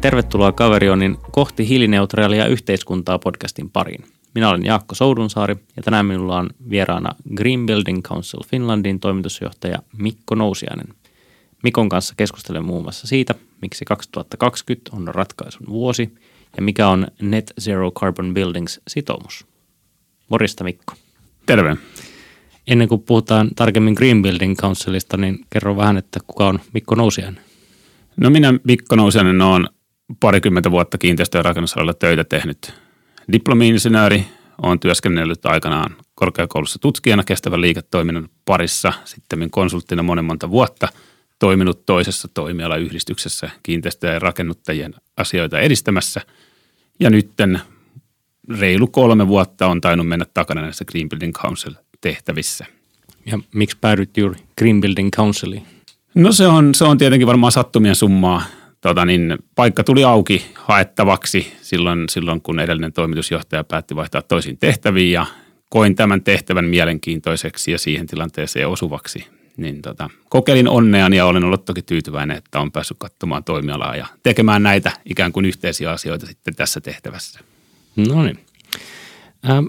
Tervetuloa Kaverionin kohti hiilineutraalia yhteiskuntaa podcastin pariin. Minä olen Jaakko Soudunsaari ja tänään minulla on vieraana Green Building Council Finlandin toimitusjohtaja Mikko Nousiainen. Mikon kanssa keskustelen muun muassa siitä, miksi 2020 on ratkaisun vuosi ja mikä on Net Zero Carbon Buildings sitoumus. Morista Mikko. Terve. Ennen kuin puhutaan tarkemmin Green Building Councilista, niin kerro vähän, että kuka on Mikko Nousiainen? No minä Mikko Nousiainen olen parikymmentä vuotta kiinteistö- ja rakennusalalla töitä tehnyt diplomi-insinööri. Olen työskennellyt aikanaan korkeakoulussa tutkijana kestävän liiketoiminnan parissa, sitten konsulttina monen monta vuotta, toiminut toisessa toimialayhdistyksessä kiinteistö- ja rakennuttajien asioita edistämässä. Ja nytten reilu kolme vuotta on tainnut mennä takana näissä Green Building Council-tehtävissä. Ja miksi päädyit juuri Green Building Counciliin? No se on, se on tietenkin varmaan sattumien summaa tota niin, paikka tuli auki haettavaksi silloin, silloin, kun edellinen toimitusjohtaja päätti vaihtaa toisiin tehtäviin ja koin tämän tehtävän mielenkiintoiseksi ja siihen tilanteeseen osuvaksi. Niin tota, kokeilin onneani ja olen ollut toki tyytyväinen, että on päässyt katsomaan toimialaa ja tekemään näitä ikään kuin yhteisiä asioita sitten tässä tehtävässä. No niin.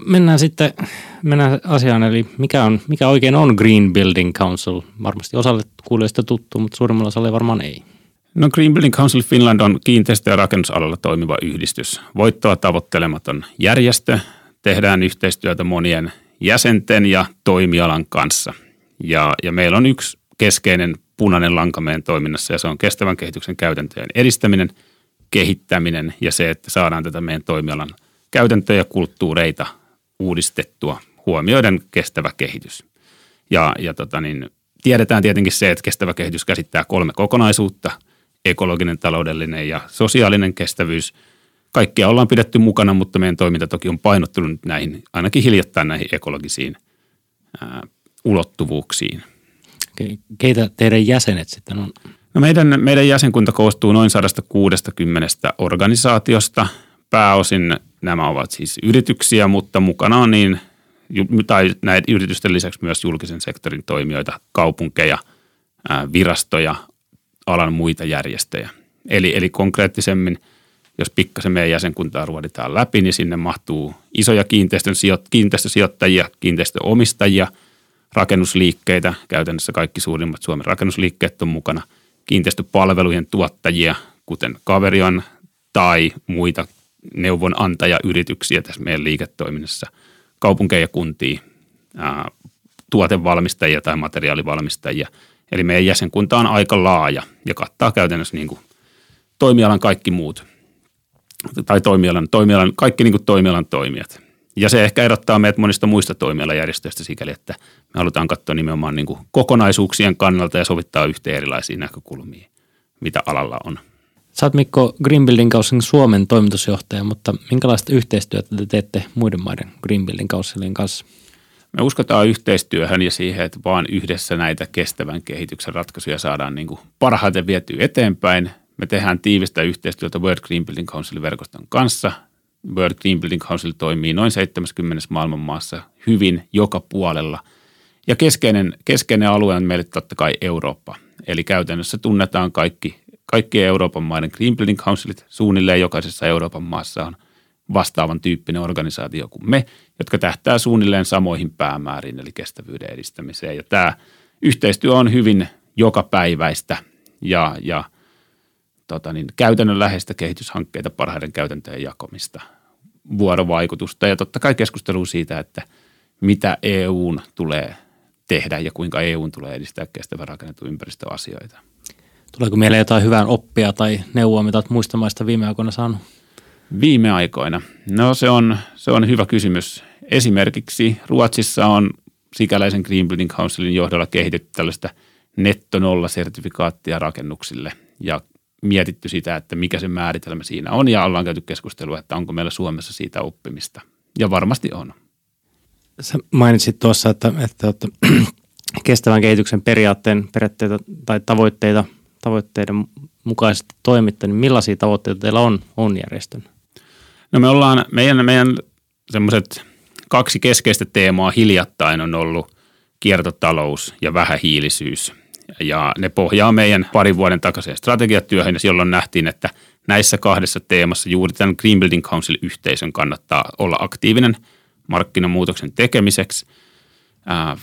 Mennään sitten mennään asiaan, eli mikä, on, mikä oikein on Green Building Council? Varmasti osalle kuulijoista tuttu, mutta suurimmalla osalle varmaan ei. No Green Building Council Finland on kiinteistö- ja rakennusalalla toimiva yhdistys. Voittoa tavoittelematon järjestö. Tehdään yhteistyötä monien jäsenten ja toimialan kanssa. Ja, ja meillä on yksi keskeinen punainen lanka meidän toiminnassa ja se on kestävän kehityksen käytäntöjen edistäminen, kehittäminen ja se, että saadaan tätä meidän toimialan käytäntöjä ja kulttuureita uudistettua huomioiden kestävä kehitys. Ja, ja tota niin, tiedetään tietenkin se, että kestävä kehitys käsittää kolme kokonaisuutta – ekologinen, taloudellinen ja sosiaalinen kestävyys. Kaikkia ollaan pidetty mukana, mutta meidän toiminta toki on painottunut näihin, ainakin hiljattain näihin ekologisiin ää, ulottuvuuksiin. Keitä teidän jäsenet sitten on? No meidän, meidän jäsenkunta koostuu noin 160 organisaatiosta. Pääosin nämä ovat siis yrityksiä, mutta mukana on niin, tai näiden yritysten lisäksi myös julkisen sektorin toimijoita, kaupunkeja, virastoja, alan muita järjestöjä. Eli, eli konkreettisemmin, jos pikkasen meidän jäsenkuntaa ruoditaan läpi, niin sinne mahtuu isoja kiinteistön sijo- kiinteistösijoittajia, kiinteistöomistajia, rakennusliikkeitä, käytännössä kaikki suurimmat Suomen rakennusliikkeet on mukana, kiinteistöpalvelujen tuottajia, kuten Kaverion tai muita neuvonantajayrityksiä tässä meidän liiketoiminnassa, kaupunkeja ja kuntia, tuotevalmistajia tai materiaalivalmistajia – Eli meidän jäsenkunta on aika laaja ja kattaa käytännössä niin kuin toimialan kaikki muut. Tai toimialan, toimialan kaikki niin kuin toimialan toimijat. Ja se ehkä erottaa meidät monista muista toimialajärjestöistä sikäli, että me halutaan katsoa nimenomaan niin kuin kokonaisuuksien kannalta ja sovittaa yhteen erilaisia näkökulmia, mitä alalla on. Sä oot Mikko Green Building Councilin Suomen toimitusjohtaja, mutta minkälaista yhteistyötä te teette muiden maiden Green Building Councilin kanssa? Me uskotaan yhteistyöhön ja siihen, että vaan yhdessä näitä kestävän kehityksen ratkaisuja saadaan niin kuin parhaiten vietyä eteenpäin. Me tehdään tiivistä yhteistyötä World Green Building Councilin verkoston kanssa. World Green Building Council toimii noin 70 maailman maassa hyvin joka puolella. Ja keskeinen, keskeinen alue on meille totta kai Eurooppa. Eli käytännössä tunnetaan kaikki, kaikki Euroopan maiden Green Building Councilit. Suunnilleen jokaisessa Euroopan maassa on vastaavan tyyppinen organisaatio kuin me, jotka tähtää suunnilleen samoihin päämääriin, eli kestävyyden edistämiseen. Ja tämä yhteistyö on hyvin jokapäiväistä ja, ja tota niin, käytännönläheistä kehityshankkeita, parhaiden käytäntöjen jakamista, vuorovaikutusta ja totta kai keskustelua siitä, että mitä EUn tulee tehdä ja kuinka EUn tulee edistää kestävän rakennetun ympäristöasioita. Tuleeko mieleen jotain hyvää oppia tai neuvoa, mitä olet muista maista viime aikoina saanut? Viime aikoina? No se on, se on hyvä kysymys. Esimerkiksi Ruotsissa on sikäläisen Green Building Councilin johdolla kehitetty tällaista netto-nolla-sertifikaattia rakennuksille. Ja mietitty sitä, että mikä se määritelmä siinä on ja ollaan käyty keskustelua, että onko meillä Suomessa siitä oppimista. Ja varmasti on. Sä mainitsit tuossa, että, että, että kestävän kehityksen periaatteen periaatteita tai tavoitteita, tavoitteiden mukaisesti toimitte, niin millaisia tavoitteita teillä on, on järjestön? No me ollaan, meidän, meidän semmoiset kaksi keskeistä teemaa hiljattain on ollut kiertotalous ja vähähiilisyys. Ja ne pohjaa meidän parin vuoden takaisin strategiatyöhön, ja silloin nähtiin, että näissä kahdessa teemassa juuri tämän Green Building Council-yhteisön kannattaa olla aktiivinen markkinamuutoksen tekemiseksi.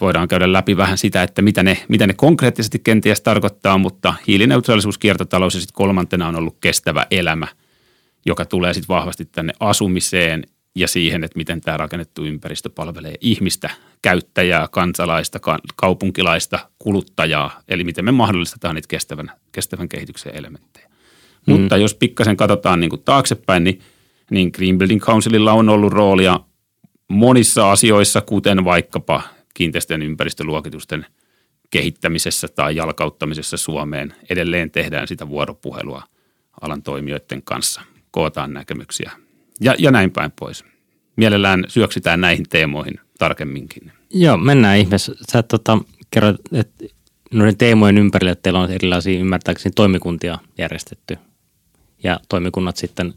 Voidaan käydä läpi vähän sitä, että mitä ne, mitä ne konkreettisesti kenties tarkoittaa, mutta hiilineutraalisuus, kiertotalous ja sitten kolmantena on ollut kestävä elämä, joka tulee sitten vahvasti tänne asumiseen ja siihen, että miten tämä rakennettu ympäristö palvelee ihmistä, käyttäjää, kansalaista, kaupunkilaista, kuluttajaa, eli miten me mahdollistetaan niitä kestävän, kestävän kehityksen elementtejä. Mm. Mutta jos pikkasen katsotaan niin kuin taaksepäin, niin, niin Green Building Councililla on ollut roolia monissa asioissa, kuten vaikkapa kiinteistön ympäristöluokitusten kehittämisessä tai jalkauttamisessa Suomeen. Edelleen tehdään sitä vuoropuhelua alan toimijoiden kanssa, kootaan näkemyksiä ja, ja näin päin pois. Mielellään syöksytään näihin teemoihin tarkemminkin. Joo, mennään ihmeessä. Sä tota, kerroit, että noiden teemojen ympärille että teillä on erilaisia ymmärtääkseni toimikuntia järjestetty. Ja toimikunnat sitten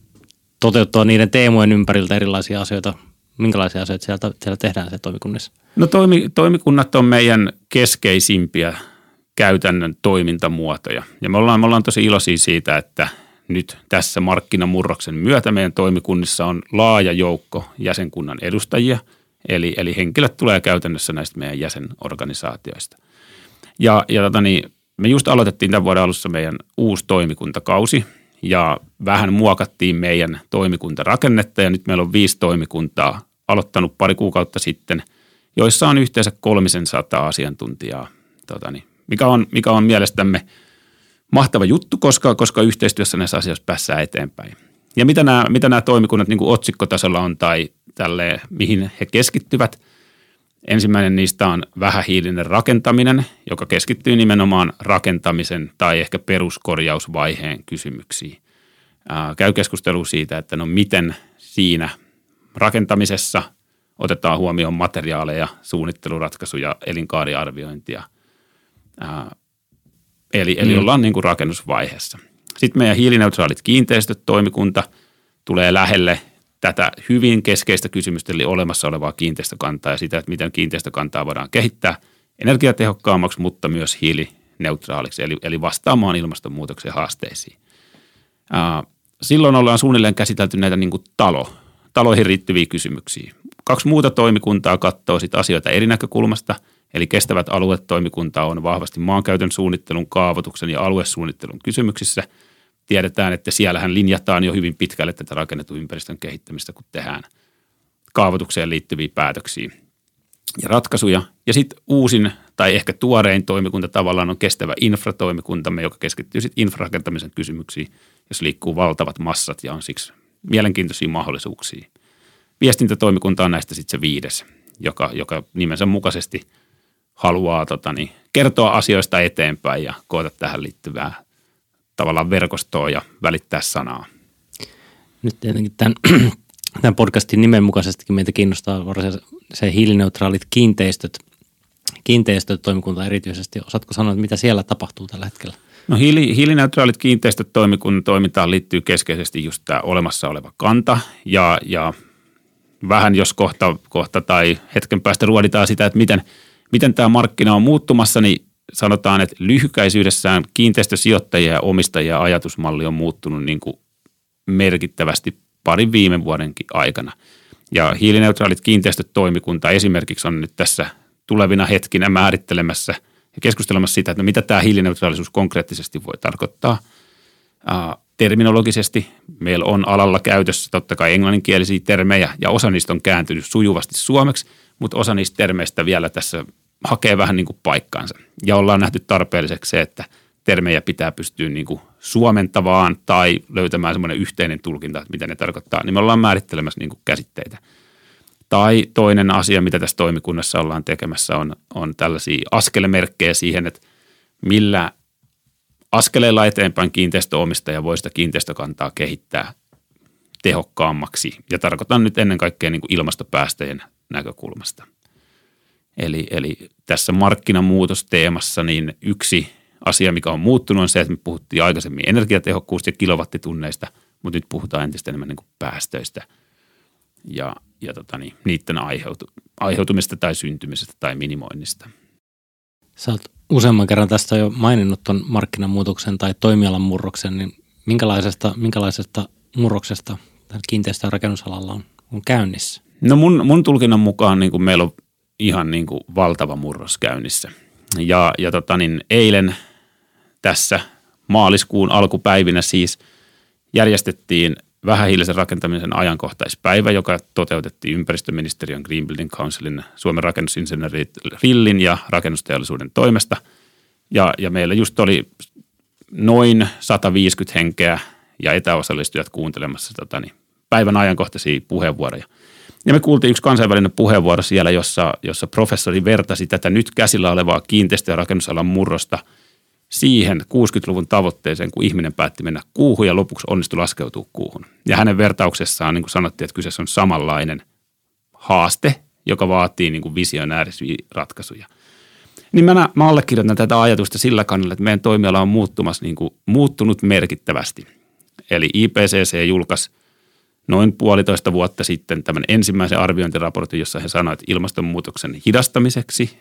toteuttaa niiden teemojen ympäriltä erilaisia asioita. Minkälaisia asioita sieltä, siellä tehdään se toimikunnissa? No toimi, toimikunnat on meidän keskeisimpiä käytännön toimintamuotoja. Ja me ollaan, me ollaan tosi iloisia siitä, että – nyt tässä markkinamurroksen myötä meidän toimikunnissa on laaja joukko jäsenkunnan edustajia, eli, eli henkilöt tulee käytännössä näistä meidän jäsenorganisaatioista. Ja, ja tota niin, me just aloitettiin tämän vuoden alussa meidän uusi toimikuntakausi ja vähän muokattiin meidän toimikuntarakennetta ja nyt meillä on viisi toimikuntaa aloittanut pari kuukautta sitten, joissa on yhteensä kolmisen sata asiantuntijaa, tota niin, mikä, on, mikä on mielestämme – mahtava juttu, koska, koska yhteistyössä näissä asioissa päässään eteenpäin. Ja mitä nämä, mitä nämä toimikunnat niin kuin otsikkotasolla on tai tälle, mihin he keskittyvät. Ensimmäinen niistä on vähähiilinen rakentaminen, joka keskittyy nimenomaan rakentamisen tai ehkä peruskorjausvaiheen kysymyksiin. Ää, käy keskustelua siitä, että no miten siinä rakentamisessa otetaan huomioon materiaaleja, suunnitteluratkaisuja, elinkaariarviointia. Eli, eli mm. ollaan niin kuin rakennusvaiheessa. Sitten meidän hiilineutraalit kiinteistöt, toimikunta tulee lähelle tätä hyvin keskeistä kysymystä, eli olemassa olevaa kiinteistökantaa ja sitä, että miten kiinteistökantaa voidaan kehittää energiatehokkaammaksi, mutta myös hiilineutraaliksi, eli, eli vastaamaan ilmastonmuutoksen haasteisiin. Silloin ollaan suunnilleen käsitelty näitä niin kuin talo, taloihin riittyviä kysymyksiä. Kaksi muuta toimikuntaa katsoo sit asioita eri näkökulmasta – Eli kestävät alueet toimikunta on vahvasti maankäytön suunnittelun, kaavoituksen ja aluesuunnittelun kysymyksissä. Tiedetään, että siellähän linjataan jo hyvin pitkälle tätä rakennetun ympäristön kehittämistä, kun tehdään kaavoitukseen liittyviä päätöksiä ja ratkaisuja. Ja sitten uusin tai ehkä tuorein toimikunta tavallaan on kestävä infratoimikuntamme, joka keskittyy sitten infrarakentamisen kysymyksiin, jos liikkuu valtavat massat ja on siksi mielenkiintoisia mahdollisuuksia. Viestintätoimikunta on näistä sitten se viides, joka, joka nimensä mukaisesti – haluaa tota, niin, kertoa asioista eteenpäin ja koota tähän liittyvää tavallaan verkostoa ja välittää sanaa. Nyt tietenkin tämän, tämän podcastin nimen mukaisestikin meitä kiinnostaa se, hiilineutraalit kiinteistöt, kiinteistöt toimikunta erityisesti. Osaatko sanoa, että mitä siellä tapahtuu tällä hetkellä? No hiili, hiilineutraalit kiinteistöt toimikunnan toimintaan liittyy keskeisesti just tämä olemassa oleva kanta ja, ja vähän jos kohta, kohta tai hetken päästä ruoditaan sitä, että miten – miten tämä markkina on muuttumassa, niin sanotaan, että lyhykäisyydessään kiinteistösijoittajia ja omistajia ajatusmalli on muuttunut niin kuin merkittävästi parin viime vuodenkin aikana. Ja hiilineutraalit kiinteistöt toimikunta esimerkiksi on nyt tässä tulevina hetkinä määrittelemässä ja keskustelemassa siitä, että mitä tämä hiilineutraalisuus konkreettisesti voi tarkoittaa. Terminologisesti meillä on alalla käytössä totta kai englanninkielisiä termejä ja osa niistä on kääntynyt sujuvasti suomeksi, mutta osa niistä termeistä vielä tässä hakee vähän niin kuin paikkaansa. Ja ollaan nähty tarpeelliseksi se, että termejä pitää pystyä niin kuin suomentavaan tai löytämään semmoinen yhteinen tulkinta, että mitä ne tarkoittaa, niin me ollaan määrittelemässä niin kuin käsitteitä. Tai toinen asia, mitä tässä toimikunnassa ollaan tekemässä, on, on tällaisia askelmerkkejä siihen, että millä askeleella eteenpäin kiinteistöomistaja voi sitä kiinteistökantaa kehittää tehokkaammaksi. Ja tarkoitan nyt ennen kaikkea niin kuin ilmastopäästöjen näkökulmasta. Eli, eli tässä markkinamuutosteemassa niin yksi asia, mikä on muuttunut, on se, että me puhuttiin aikaisemmin energiatehokkuus- ja kilowattitunneista, mutta nyt puhutaan entistä enemmän niin kuin päästöistä ja, ja tota niin, niiden aiheutu, aiheutumista tai syntymisestä tai minimoinnista. Sä oot useamman kerran tästä jo maininnut tuon markkinamuutoksen tai toimialan murroksen, niin minkälaisesta, minkälaisesta murroksesta kiinteistö- ja rakennusalalla on, on käynnissä? No mun, mun tulkinnan mukaan niin kuin meillä on ihan niin kuin valtava murros käynnissä. Ja, ja tota niin, eilen tässä maaliskuun alkupäivinä siis järjestettiin vähähiilisen rakentamisen ajankohtaispäivä, joka toteutettiin ympäristöministeriön Green Building Councilin, Suomen rakennusinsinööri Rillin ja rakennusteollisuuden toimesta. Ja, ja meillä just oli noin 150 henkeä ja etäosallistujat kuuntelemassa tota, niin, päivän ajankohtaisia puheenvuoroja. Ja me kuultiin yksi kansainvälinen puheenvuoro siellä, jossa, jossa professori vertasi tätä nyt käsillä olevaa kiinteistö- ja rakennusalan murrosta siihen 60-luvun tavoitteeseen, kun ihminen päätti mennä kuuhun ja lopuksi onnistui laskeutua kuuhun. Ja hänen vertauksessaan niin kuin sanottiin, että kyseessä on samanlainen haaste, joka vaatii niin kuin visionäärisiä ratkaisuja. Niin mä, mä allekirjoitan tätä ajatusta sillä kannalla, että meidän toimiala on muuttumassa, niin kuin, muuttunut merkittävästi. Eli IPCC julkaisi noin puolitoista vuotta sitten tämän ensimmäisen arviointiraportin, jossa he sanoivat, että ilmastonmuutoksen hidastamiseksi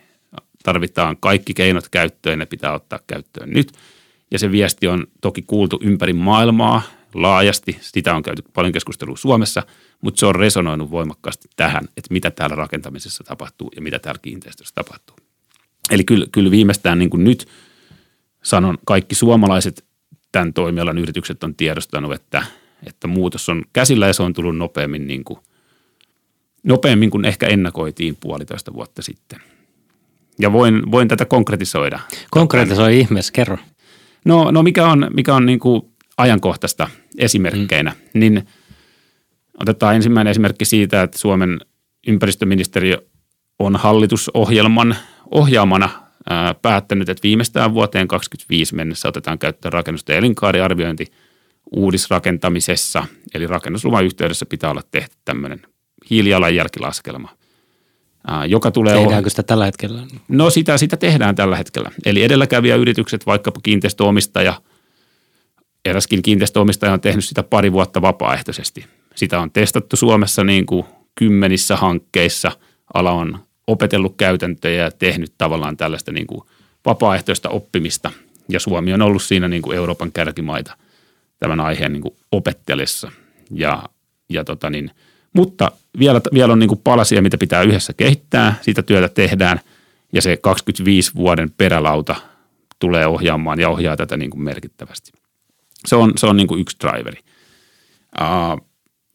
tarvitaan kaikki keinot käyttöön, ne pitää ottaa käyttöön nyt. Ja se viesti on toki kuultu ympäri maailmaa laajasti, sitä on käyty paljon keskustelua Suomessa, mutta se on resonoinut voimakkaasti tähän, että mitä täällä rakentamisessa tapahtuu ja mitä täällä kiinteistössä tapahtuu. Eli kyllä, kyllä viimeistään niin kuin nyt sanon, kaikki suomalaiset tämän toimialan yritykset on tiedostanut, että – että muutos on käsillä ja se on tullut nopeammin, niin kuin, nopeammin kuin ehkä ennakoitiin puolitoista vuotta sitten. Ja voin, voin tätä konkretisoida. Konkretisoi ihmeessä, kerro. No, no mikä on, mikä on niin kuin ajankohtaista esimerkkeinä, mm. niin otetaan ensimmäinen esimerkki siitä, että Suomen ympäristöministeriö on hallitusohjelman ohjaamana ää, päättänyt, että viimeistään vuoteen 2025 mennessä otetaan käyttöön rakennusten elinkaariarviointi – uudisrakentamisessa, eli rakennusluvan yhteydessä pitää olla tehty tämmöinen hiilijalanjälkilaskelma, joka tulee... Tehdäänkö sitä tällä hetkellä? No sitä, sitä tehdään tällä hetkellä. Eli edelläkävijäyritykset, vaikkapa kiinteistöomistaja, eräskin kiinteistöomistaja on tehnyt sitä pari vuotta vapaaehtoisesti. Sitä on testattu Suomessa niin kuin kymmenissä hankkeissa. Ala on opetellut käytäntöjä ja tehnyt tavallaan tällaista niin kuin vapaaehtoista oppimista. Ja Suomi on ollut siinä niin kuin Euroopan kärkimaita – tämän aiheen niin opettelessa. Ja, ja tota niin, mutta vielä, vielä on niin kuin palasia, mitä pitää yhdessä kehittää, sitä työtä tehdään ja se 25 vuoden perälauta tulee ohjaamaan ja ohjaa tätä niin kuin merkittävästi. Se on, se on niin kuin yksi driveri. Uh,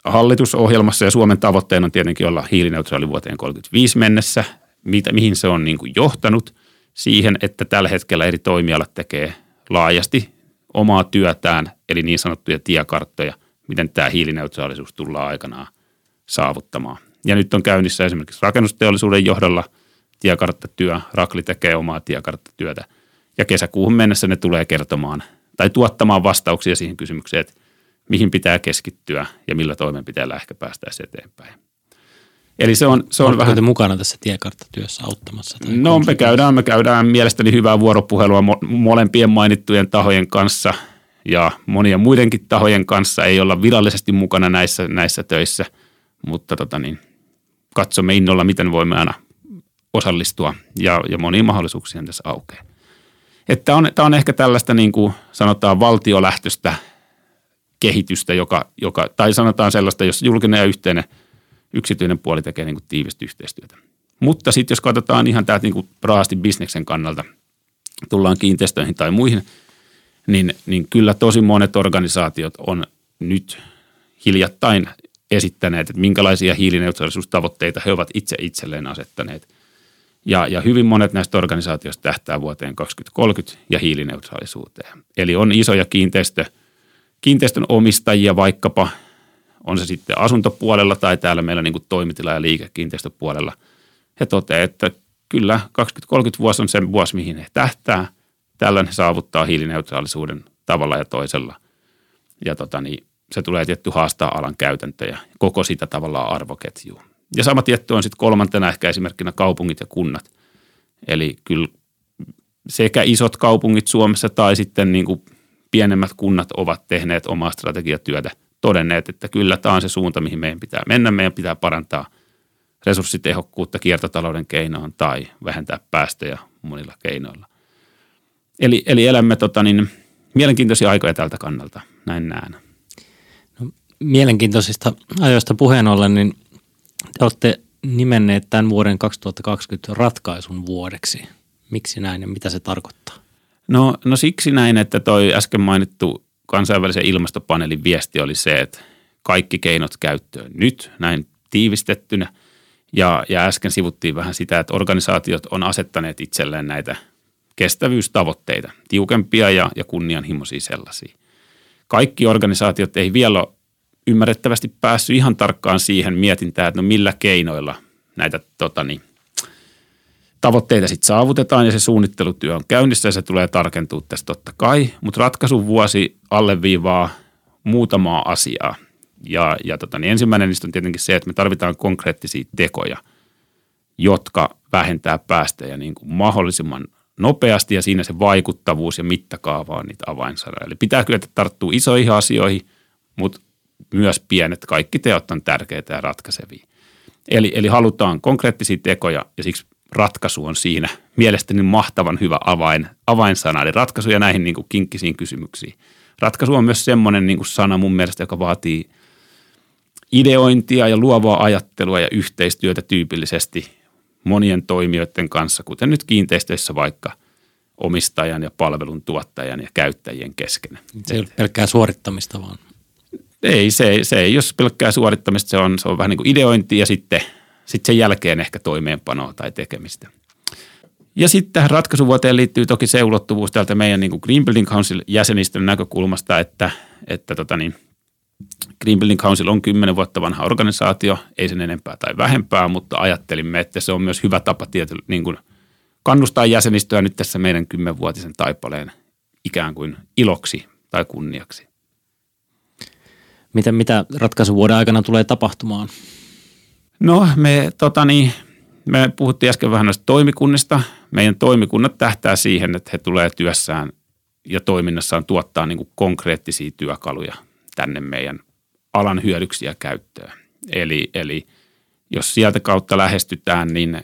hallitusohjelmassa ja Suomen tavoitteena on tietenkin olla hiilineutraali vuoteen 35 mennessä. Mitä, mihin se on niin kuin johtanut? Siihen, että tällä hetkellä eri toimialat tekee laajasti omaa työtään, eli niin sanottuja tiekarttoja, miten tämä hiilineutraalisuus tullaan aikanaan saavuttamaan. Ja nyt on käynnissä esimerkiksi rakennusteollisuuden johdolla tiekarttatyö, Rakli tekee omaa tiekarttatyötä, ja kesäkuuhun mennessä ne tulee kertomaan tai tuottamaan vastauksia siihen kysymykseen, että mihin pitää keskittyä ja millä toimenpiteellä ehkä päästäisiin eteenpäin. Eli se on, se on vähän... mukana tässä tiekarttatyössä auttamassa? Tai no me käydään, me käydään mielestäni hyvää vuoropuhelua molempien mainittujen tahojen kanssa ja monien muidenkin tahojen kanssa. Ei olla virallisesti mukana näissä, näissä töissä, mutta tota niin, katsomme innolla, miten voimme aina osallistua ja, ja monia mahdollisuuksia tässä aukeaa. Että on, tämä on ehkä tällaista niin kuin sanotaan valtiolähtöistä kehitystä, joka, joka, tai sanotaan sellaista, jos julkinen ja yhteinen – yksityinen puoli tekee niin kuin tiivistä yhteistyötä. Mutta sitten jos katsotaan ihan täältä niin kuin raasti bisneksen kannalta, tullaan kiinteistöihin tai muihin, niin, niin kyllä tosi monet organisaatiot on nyt hiljattain esittäneet, että minkälaisia hiilineutraalisuustavoitteita he ovat itse itselleen asettaneet. Ja, ja hyvin monet näistä organisaatioista tähtää vuoteen 2030 ja hiilineutraalisuuteen. Eli on isoja kiinteistö, kiinteistön omistajia vaikkapa – on se sitten asuntopuolella tai täällä meillä niin kuin toimitila- ja liikekiinteistöpuolella. He toteavat, että kyllä 2030 vuosi on se vuosi, mihin he tähtää, tällöin he saavuttaa hiilineutraalisuuden tavalla ja toisella. Ja tota niin, se tulee tietty haastaa alan käytäntöjä, koko sitä tavallaan arvoketjua. Ja sama tietty on sitten kolmantena ehkä esimerkkinä kaupungit ja kunnat. Eli kyllä sekä isot kaupungit Suomessa tai sitten niin kuin pienemmät kunnat ovat tehneet omaa strategiatyötä, todenneet, että kyllä tämä on se suunta, mihin meidän pitää mennä. Meidän pitää parantaa resurssitehokkuutta kiertotalouden keinoin tai vähentää päästöjä monilla keinoilla. Eli, eli elämme tota niin, mielenkiintoisia aikoja tältä kannalta, näin näen. Mielenkiintoisista ajoista puheen ollen, niin te olette nimenneet tämän vuoden 2020 ratkaisun vuodeksi. Miksi näin ja mitä se tarkoittaa? No, no siksi näin, että toi äsken mainittu kansainvälisen ilmastopaneelin viesti oli se, että kaikki keinot käyttöön nyt, näin tiivistettynä. Ja, ja äsken sivuttiin vähän sitä, että organisaatiot on asettaneet itselleen näitä kestävyystavoitteita, tiukempia ja, ja kunnianhimoisia sellaisia. Kaikki organisaatiot ei vielä ole ymmärrettävästi päässyt ihan tarkkaan siihen mietintään, että no millä keinoilla näitä tota niin, tavoitteita sitten saavutetaan ja se suunnittelutyö on käynnissä ja se tulee tarkentua tästä totta kai, mutta ratkaisun vuosi alleviivaa muutamaa asiaa. Ja, ja tota, niin ensimmäinen niistä on tietenkin se, että me tarvitaan konkreettisia tekoja, jotka vähentää päästöjä niin kuin mahdollisimman nopeasti ja siinä se vaikuttavuus ja mittakaava on niitä avainsanoja. Eli pitää kyllä tarttua isoihin asioihin, mutta myös pienet, kaikki teot on tärkeitä ja ratkaisevia. Eli, eli halutaan konkreettisia tekoja ja siksi ratkaisu on siinä mielestäni mahtavan hyvä avain, avainsana, eli ratkaisuja näihin niin kuin kinkkisiin kysymyksiin. Ratkaisu on myös semmoinen niin kuin sana mun mielestä, joka vaatii ideointia ja luovaa ajattelua ja yhteistyötä tyypillisesti monien toimijoiden kanssa, kuten nyt kiinteistöissä vaikka omistajan ja palvelun tuottajan ja käyttäjien kesken. Se ei ole pelkkää suorittamista vaan. Ei, se, se ei ole pelkkää suorittamista, se on, se on vähän niin kuin ideointi ja sitten – sitten sen jälkeen ehkä toimeenpanoa tai tekemistä. Ja sitten tähän ratkaisuvuoteen liittyy toki se ulottuvuus täältä meidän niin kuin Green Building Council jäsenistön näkökulmasta, että, että tota niin, Green Building Council on kymmenen vuotta vanha organisaatio, ei sen enempää tai vähempää, mutta ajattelimme, että se on myös hyvä tapa tiety, niin kuin kannustaa jäsenistöä nyt tässä meidän kymmenvuotisen taipaleen ikään kuin iloksi tai kunniaksi. Mitä, mitä ratkaisuvuoden aikana tulee tapahtumaan? No me, tota niin, me puhuttiin äsken vähän noista toimikunnista. Meidän toimikunnat tähtää siihen, että he tulee työssään ja toiminnassaan tuottaa niin kuin konkreettisia työkaluja tänne meidän alan hyödyksiä käyttöön. Eli, eli jos sieltä kautta lähestytään, niin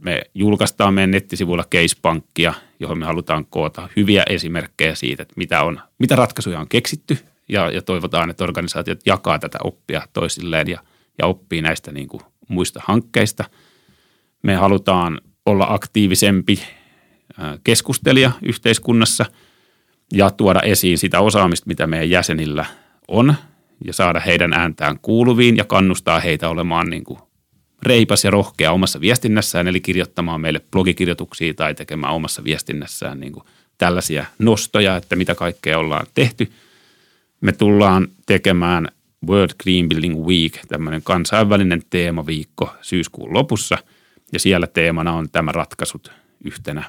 me julkaistaan meidän nettisivuilla Case-pankkia, johon me halutaan koota hyviä esimerkkejä siitä, että mitä, on, mitä ratkaisuja on keksitty ja, ja toivotaan, että organisaatiot jakaa tätä oppia toisilleen ja – ja oppii näistä niin kuin muista hankkeista. Me halutaan olla aktiivisempi keskustelija yhteiskunnassa ja tuoda esiin sitä osaamista, mitä meidän jäsenillä on ja saada heidän ääntään kuuluviin ja kannustaa heitä olemaan niin kuin reipas ja rohkea omassa viestinnässään, eli kirjoittamaan meille blogikirjoituksia tai tekemään omassa viestinnässään niin kuin tällaisia nostoja, että mitä kaikkea ollaan tehty. Me tullaan tekemään World Green Building Week, tämmöinen kansainvälinen teemaviikko syyskuun lopussa, ja siellä teemana on tämä ratkaisut yhtenä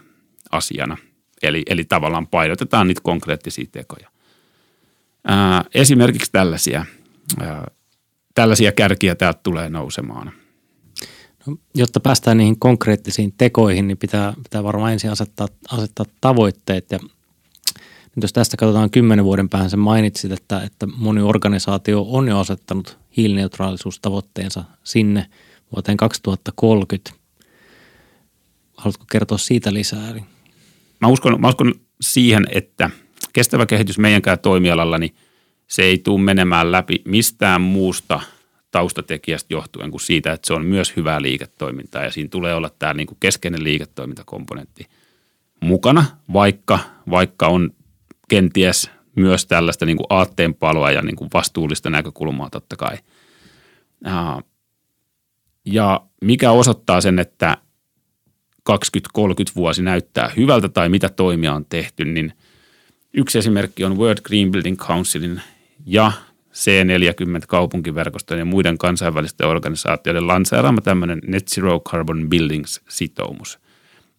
asiana. Eli, eli tavallaan painotetaan niitä konkreettisia tekoja. Ää, esimerkiksi tällaisia, ää, tällaisia kärkiä täältä tulee nousemaan. No, jotta päästään niihin konkreettisiin tekoihin, niin pitää, pitää varmaan ensin asettaa, asettaa tavoitteet ja nyt jos tästä katsotaan kymmenen vuoden päähän, sen mainitsit, että, että moni organisaatio on jo asettanut hiilineutraalisuustavoitteensa sinne vuoteen 2030. Haluatko kertoa siitä lisää? Mä uskon, mä uskon siihen, että kestävä kehitys meidänkään toimialalla, niin se ei tule menemään läpi mistään muusta taustatekijästä johtuen kuin siitä, että se on myös hyvää liiketoimintaa ja siinä tulee olla tämä niin kuin keskeinen liiketoimintakomponentti mukana, vaikka, vaikka on kenties myös tällaista niin kuin aatteenpaloa ja niin kuin vastuullista näkökulmaa totta kai. Ja mikä osoittaa sen, että 20-30 vuosi näyttää hyvältä tai mitä toimia on tehty, niin yksi esimerkki on World Green Building Councilin ja C40 kaupunkiverkoston ja muiden kansainvälisten organisaatioiden lanseeraama tämmöinen Net Zero Carbon Buildings sitoumus.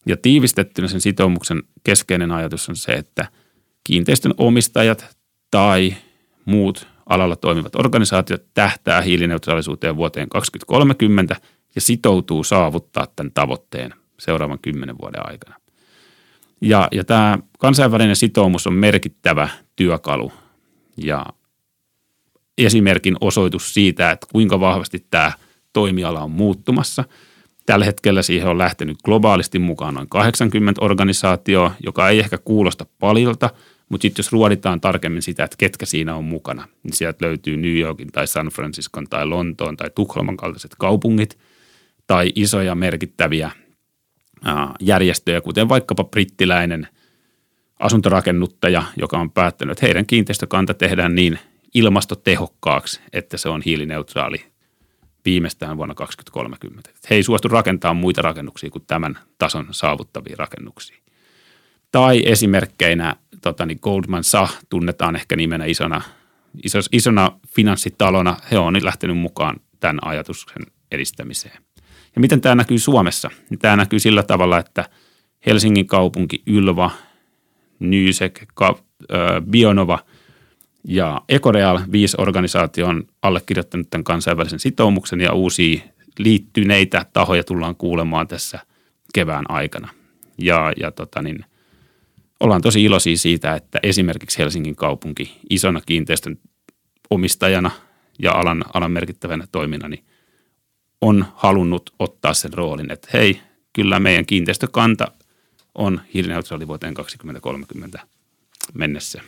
Ja tiivistettynä sen sitoumuksen keskeinen ajatus on se, että kiinteistön omistajat tai muut alalla toimivat organisaatiot tähtää hiilineutraalisuuteen vuoteen 2030 ja sitoutuu saavuttaa tämän tavoitteen seuraavan kymmenen vuoden aikana. Ja, ja tämä kansainvälinen sitoumus on merkittävä työkalu ja esimerkin osoitus siitä, että kuinka vahvasti tämä toimiala on muuttumassa. Tällä hetkellä siihen on lähtenyt globaalisti mukaan noin 80 organisaatioa, joka ei ehkä kuulosta paljolta, mutta sitten jos ruoditaan tarkemmin sitä, että ketkä siinä on mukana, niin sieltä löytyy New Yorkin tai San Franciscon tai Lontoon tai Tukholman kaltaiset kaupungit tai isoja merkittäviä järjestöjä, kuten vaikkapa brittiläinen asuntorakennuttaja, joka on päättänyt, että heidän kiinteistökanta tehdään niin ilmastotehokkaaksi, että se on hiilineutraali viimeistään vuonna 2030. He ei suostu rakentamaan muita rakennuksia kuin tämän tason saavuttavia rakennuksia. Tai esimerkkeinä tota, niin Goldman Sachs tunnetaan ehkä nimenä isona, isos, isona finanssitalona. He on lähtenyt mukaan tämän ajatuksen edistämiseen. Ja miten tämä näkyy Suomessa? Niin tämä näkyy sillä tavalla, että Helsingin kaupunki, Ylva, Nysek, Bionova ja Ecoreal, viisi organisaatio on allekirjoittanut tämän kansainvälisen sitoumuksen ja uusia liittyneitä tahoja tullaan kuulemaan tässä kevään aikana. Ja, ja tota niin, ollaan tosi iloisia siitä, että esimerkiksi Helsingin kaupunki isona kiinteistön omistajana ja alan, alan merkittävänä toimina niin on halunnut ottaa sen roolin, että hei, kyllä meidän kiinteistökanta on hiilineutraali vuoteen 2030 mennessä.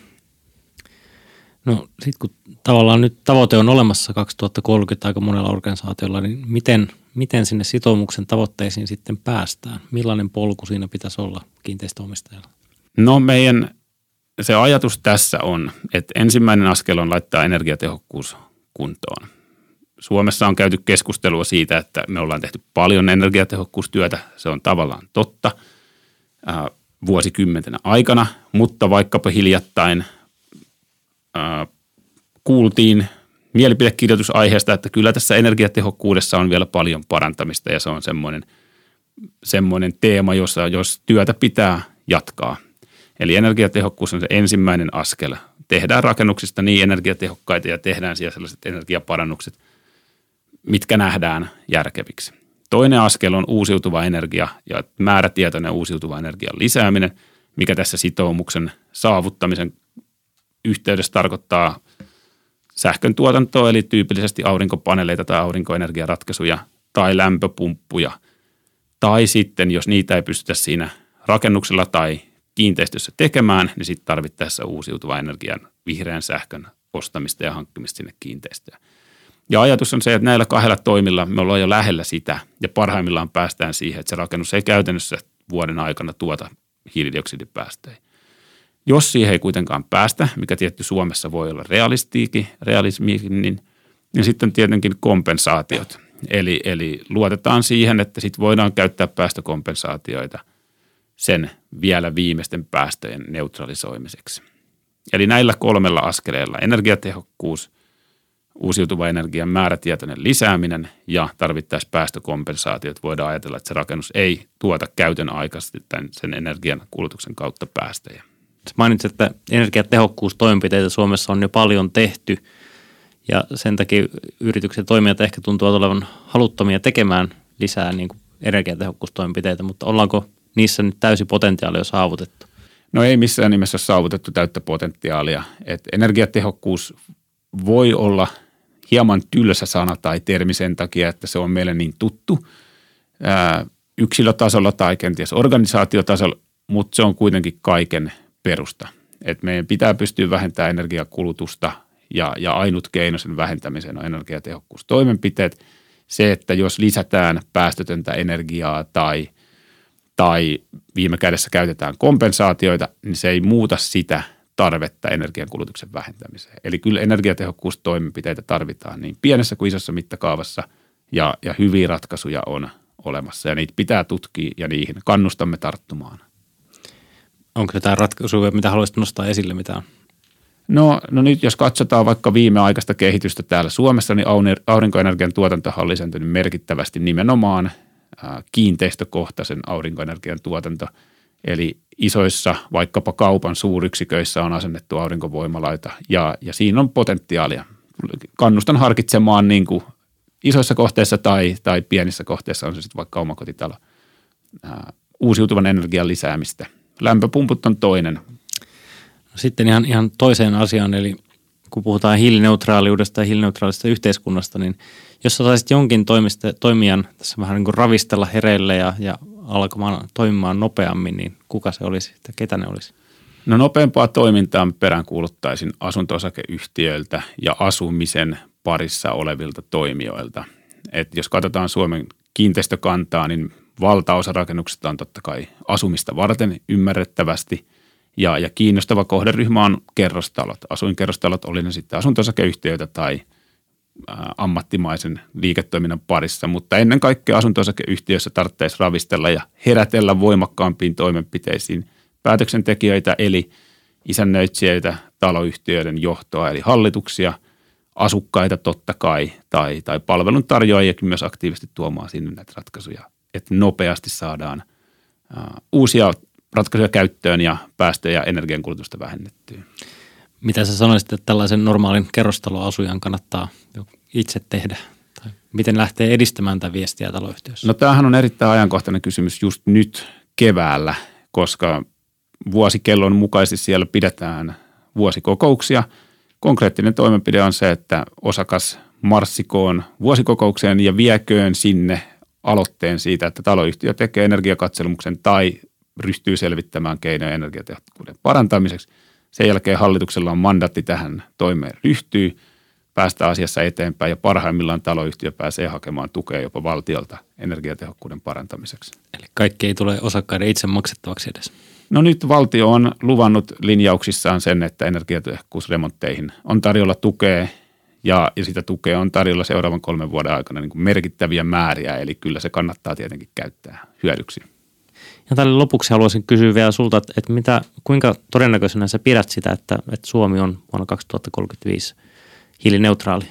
No sitten kun tavallaan nyt tavoite on olemassa 2030 aika monella organisaatiolla, niin miten, miten sinne sitoumuksen tavoitteisiin sitten päästään? Millainen polku siinä pitäisi olla kiinteistöomistajalla? No meidän se ajatus tässä on, että ensimmäinen askel on laittaa energiatehokkuus kuntoon. Suomessa on käyty keskustelua siitä, että me ollaan tehty paljon energiatehokkuustyötä. Se on tavallaan totta ää, vuosikymmentenä aikana, mutta vaikkapa hiljattain ää, kuultiin mielipidekirjoitus aiheesta, että kyllä tässä energiatehokkuudessa on vielä paljon parantamista ja se on semmoinen, semmoinen teema, jossa jos työtä pitää jatkaa. Eli energiatehokkuus on se ensimmäinen askel. Tehdään rakennuksista niin energiatehokkaita ja tehdään siellä sellaiset energiaparannukset – mitkä nähdään järkeviksi. Toinen askel on uusiutuva energia ja määrätietoinen uusiutuva energian lisääminen, mikä tässä sitoumuksen saavuttamisen yhteydessä tarkoittaa sähkön tuotantoa, eli tyypillisesti aurinkopaneeleita tai aurinkoenergiaratkaisuja tai lämpöpumppuja. Tai sitten, jos niitä ei pystytä siinä rakennuksella tai kiinteistössä tekemään, niin sitten tarvittaessa uusiutuva energian vihreän sähkön ostamista ja hankkimista sinne kiinteistöön. Ja ajatus on se, että näillä kahdella toimilla me ollaan jo lähellä sitä ja parhaimmillaan päästään siihen, että se rakennus ei käytännössä vuoden aikana tuota hiilidioksidipäästöjä. Jos siihen ei kuitenkaan päästä, mikä tietty Suomessa voi olla realistiikin, realismiikin, niin, niin sitten tietenkin kompensaatiot. Eli, eli luotetaan siihen, että sitten voidaan käyttää päästökompensaatioita sen vielä viimeisten päästöjen neutralisoimiseksi. Eli näillä kolmella askeleella energiatehokkuus – uusiutuva energian määrätietoinen lisääminen ja tarvittaessa päästökompensaatiot voidaan ajatella, että se rakennus ei tuota käytön aikaisesti tämän sen energian kulutuksen kautta päästöjä. Mainitsit, että energiatehokkuustoimenpiteitä Suomessa on jo paljon tehty ja sen takia yritykset ja toimijat ehkä tuntuvat olevan haluttomia tekemään lisää niin kuin energiatehokkuustoimenpiteitä, mutta ollaanko niissä nyt täysi potentiaali jo saavutettu? No ei missään nimessä ole saavutettu täyttä potentiaalia. Et energiatehokkuus voi olla – hieman tylsä sana tai termi sen takia, että se on meille niin tuttu ää, yksilötasolla tai kenties organisaatiotasolla, mutta se on kuitenkin kaiken perusta. Et meidän pitää pystyä vähentämään energiakulutusta ja, ja ainut keino sen vähentämiseen on energiatehokkuustoimenpiteet. Se, että jos lisätään päästötöntä energiaa tai, tai viime kädessä käytetään kompensaatioita, niin se ei muuta sitä – tarvetta energiankulutuksen vähentämiseen. Eli kyllä energiatehokkuustoimenpiteitä tarvitaan niin pienessä kuin isossa mittakaavassa ja, ja hyviä ratkaisuja on olemassa ja niitä pitää tutkia ja niihin kannustamme tarttumaan. Onko jotain ratkaisuja, mitä haluaisit nostaa esille, mitä on? No, no nyt jos katsotaan vaikka viimeaikaista kehitystä täällä Suomessa, niin aurinkoenergian tuotanto on lisääntynyt merkittävästi nimenomaan kiinteistökohtaisen aurinkoenergian tuotanto. Eli isoissa vaikkapa kaupan suuryksiköissä on asennettu aurinkovoimalaita ja, ja siinä on potentiaalia. Kannustan harkitsemaan niin kuin isoissa kohteissa tai, tai pienissä kohteissa on se sitten vaikka omakotitalo ää, uusiutuvan energian lisäämistä. Lämpöpumput on toinen. Sitten ihan, ihan toiseen asiaan, eli kun puhutaan hiilineutraaliudesta ja hiilineutraalista yhteiskunnasta, niin jos sä saisit jonkin toimista, toimijan tässä vähän niin kuin ravistella hereille ja, ja alkamaan toimimaan nopeammin, niin kuka se olisi tai ketä ne olisi? No nopeampaa toimintaa peräänkuuluttaisin asunto-osakeyhtiöiltä ja asumisen parissa olevilta toimijoilta. Et jos katsotaan Suomen kiinteistökantaa, niin valtaosa rakennuksista on totta kai asumista varten ymmärrettävästi. Ja, ja kiinnostava kohderyhmä on kerrostalot. Asuinkerrostalot, oli ne sitten asunto-osakeyhtiöitä tai ammattimaisen liiketoiminnan parissa, mutta ennen kaikkea asunto-osakeyhtiöissä tarvitsisi ravistella ja herätellä voimakkaampiin toimenpiteisiin päätöksentekijöitä eli isännöitsijöitä, taloyhtiöiden johtoa eli hallituksia – asukkaita totta kai tai, tai palveluntarjoajiakin myös aktiivisesti tuomaan sinne näitä ratkaisuja, että nopeasti saadaan uh, uusia ratkaisuja käyttöön ja päästöjä ja energiankulutusta vähennettyä. Mitä sä sanoisit, että tällaisen normaalin kerrostaloasujan kannattaa itse tehdä? Tai miten lähtee edistämään tätä viestiä taloyhtiössä? No tämähän on erittäin ajankohtainen kysymys just nyt keväällä, koska vuosikellon mukaisesti siellä pidetään vuosikokouksia – konkreettinen toimenpide on se, että osakas marssikoon vuosikokoukseen ja vieköön sinne aloitteen siitä, että taloyhtiö tekee energiakatselmuksen tai ryhtyy selvittämään keinoja energiatehokkuuden parantamiseksi. Sen jälkeen hallituksella on mandatti tähän toimeen ryhtyy, päästä asiassa eteenpäin ja parhaimmillaan taloyhtiö pääsee hakemaan tukea jopa valtiolta energiatehokkuuden parantamiseksi. Eli kaikki ei tule osakkaiden itse maksettavaksi edes. No nyt valtio on luvannut linjauksissaan sen, että energiatehokkuusremontteihin on tarjolla tukea ja, ja sitä tukea on tarjolla seuraavan kolmen vuoden aikana niin kuin merkittäviä määriä, eli kyllä se kannattaa tietenkin käyttää hyödyksi. Ja tälle lopuksi haluaisin kysyä vielä sulta, että, mitä, kuinka todennäköisenä sä pidät sitä, että, että Suomi on vuonna 2035 hiilineutraali?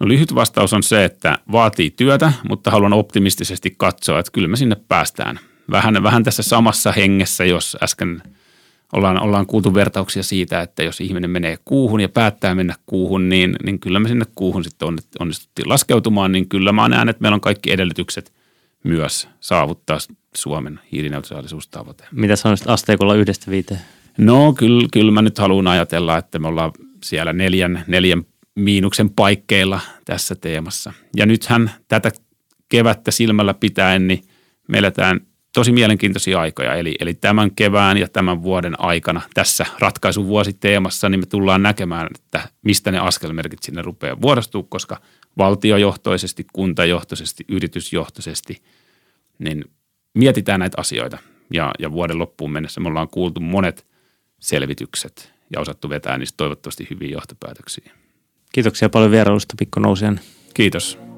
No lyhyt vastaus on se, että vaatii työtä, mutta haluan optimistisesti katsoa, että kyllä me sinne päästään – vähän, vähän tässä samassa hengessä, jos äsken ollaan, ollaan kuultu vertauksia siitä, että jos ihminen menee kuuhun ja päättää mennä kuuhun, niin, niin kyllä me sinne kuuhun sitten onnistuttiin laskeutumaan, niin kyllä mä näen, että meillä on kaikki edellytykset myös saavuttaa Suomen hiilineutraalisuustavoite. Mitä sanoisit asteikolla yhdestä viiteen? No kyllä, kyllä mä nyt haluan ajatella, että me ollaan siellä neljän, neljän miinuksen paikkeilla tässä teemassa. Ja nythän tätä kevättä silmällä pitäen, niin me eletään tosi mielenkiintoisia aikoja. Eli, eli tämän kevään ja tämän vuoden aikana tässä ratkaisuvuositeemassa niin me tullaan näkemään, että mistä ne askelmerkit sinne rupeaa vuodostua, koska valtiojohtoisesti, kuntajohtoisesti, yritysjohtoisesti, niin mietitään näitä asioita. Ja, ja vuoden loppuun mennessä me ollaan kuultu monet selvitykset ja osattu vetää niistä toivottavasti hyviä johtopäätöksiä. Kiitoksia paljon vierailusta Pikko Nousian. Kiitos.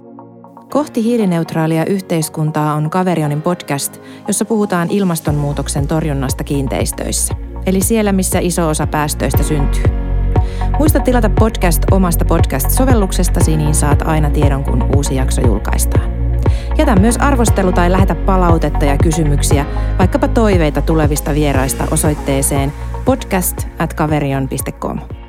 Kohti hiilineutraalia yhteiskuntaa on Kaverionin podcast, jossa puhutaan ilmastonmuutoksen torjunnasta kiinteistöissä, eli siellä, missä iso osa päästöistä syntyy. Muista tilata podcast omasta podcast-sovelluksestasi, niin saat aina tiedon, kun uusi jakso julkaistaan. Jätä myös arvostelu tai lähetä palautetta ja kysymyksiä, vaikkapa toiveita tulevista vieraista osoitteeseen podcast at kaverion.com.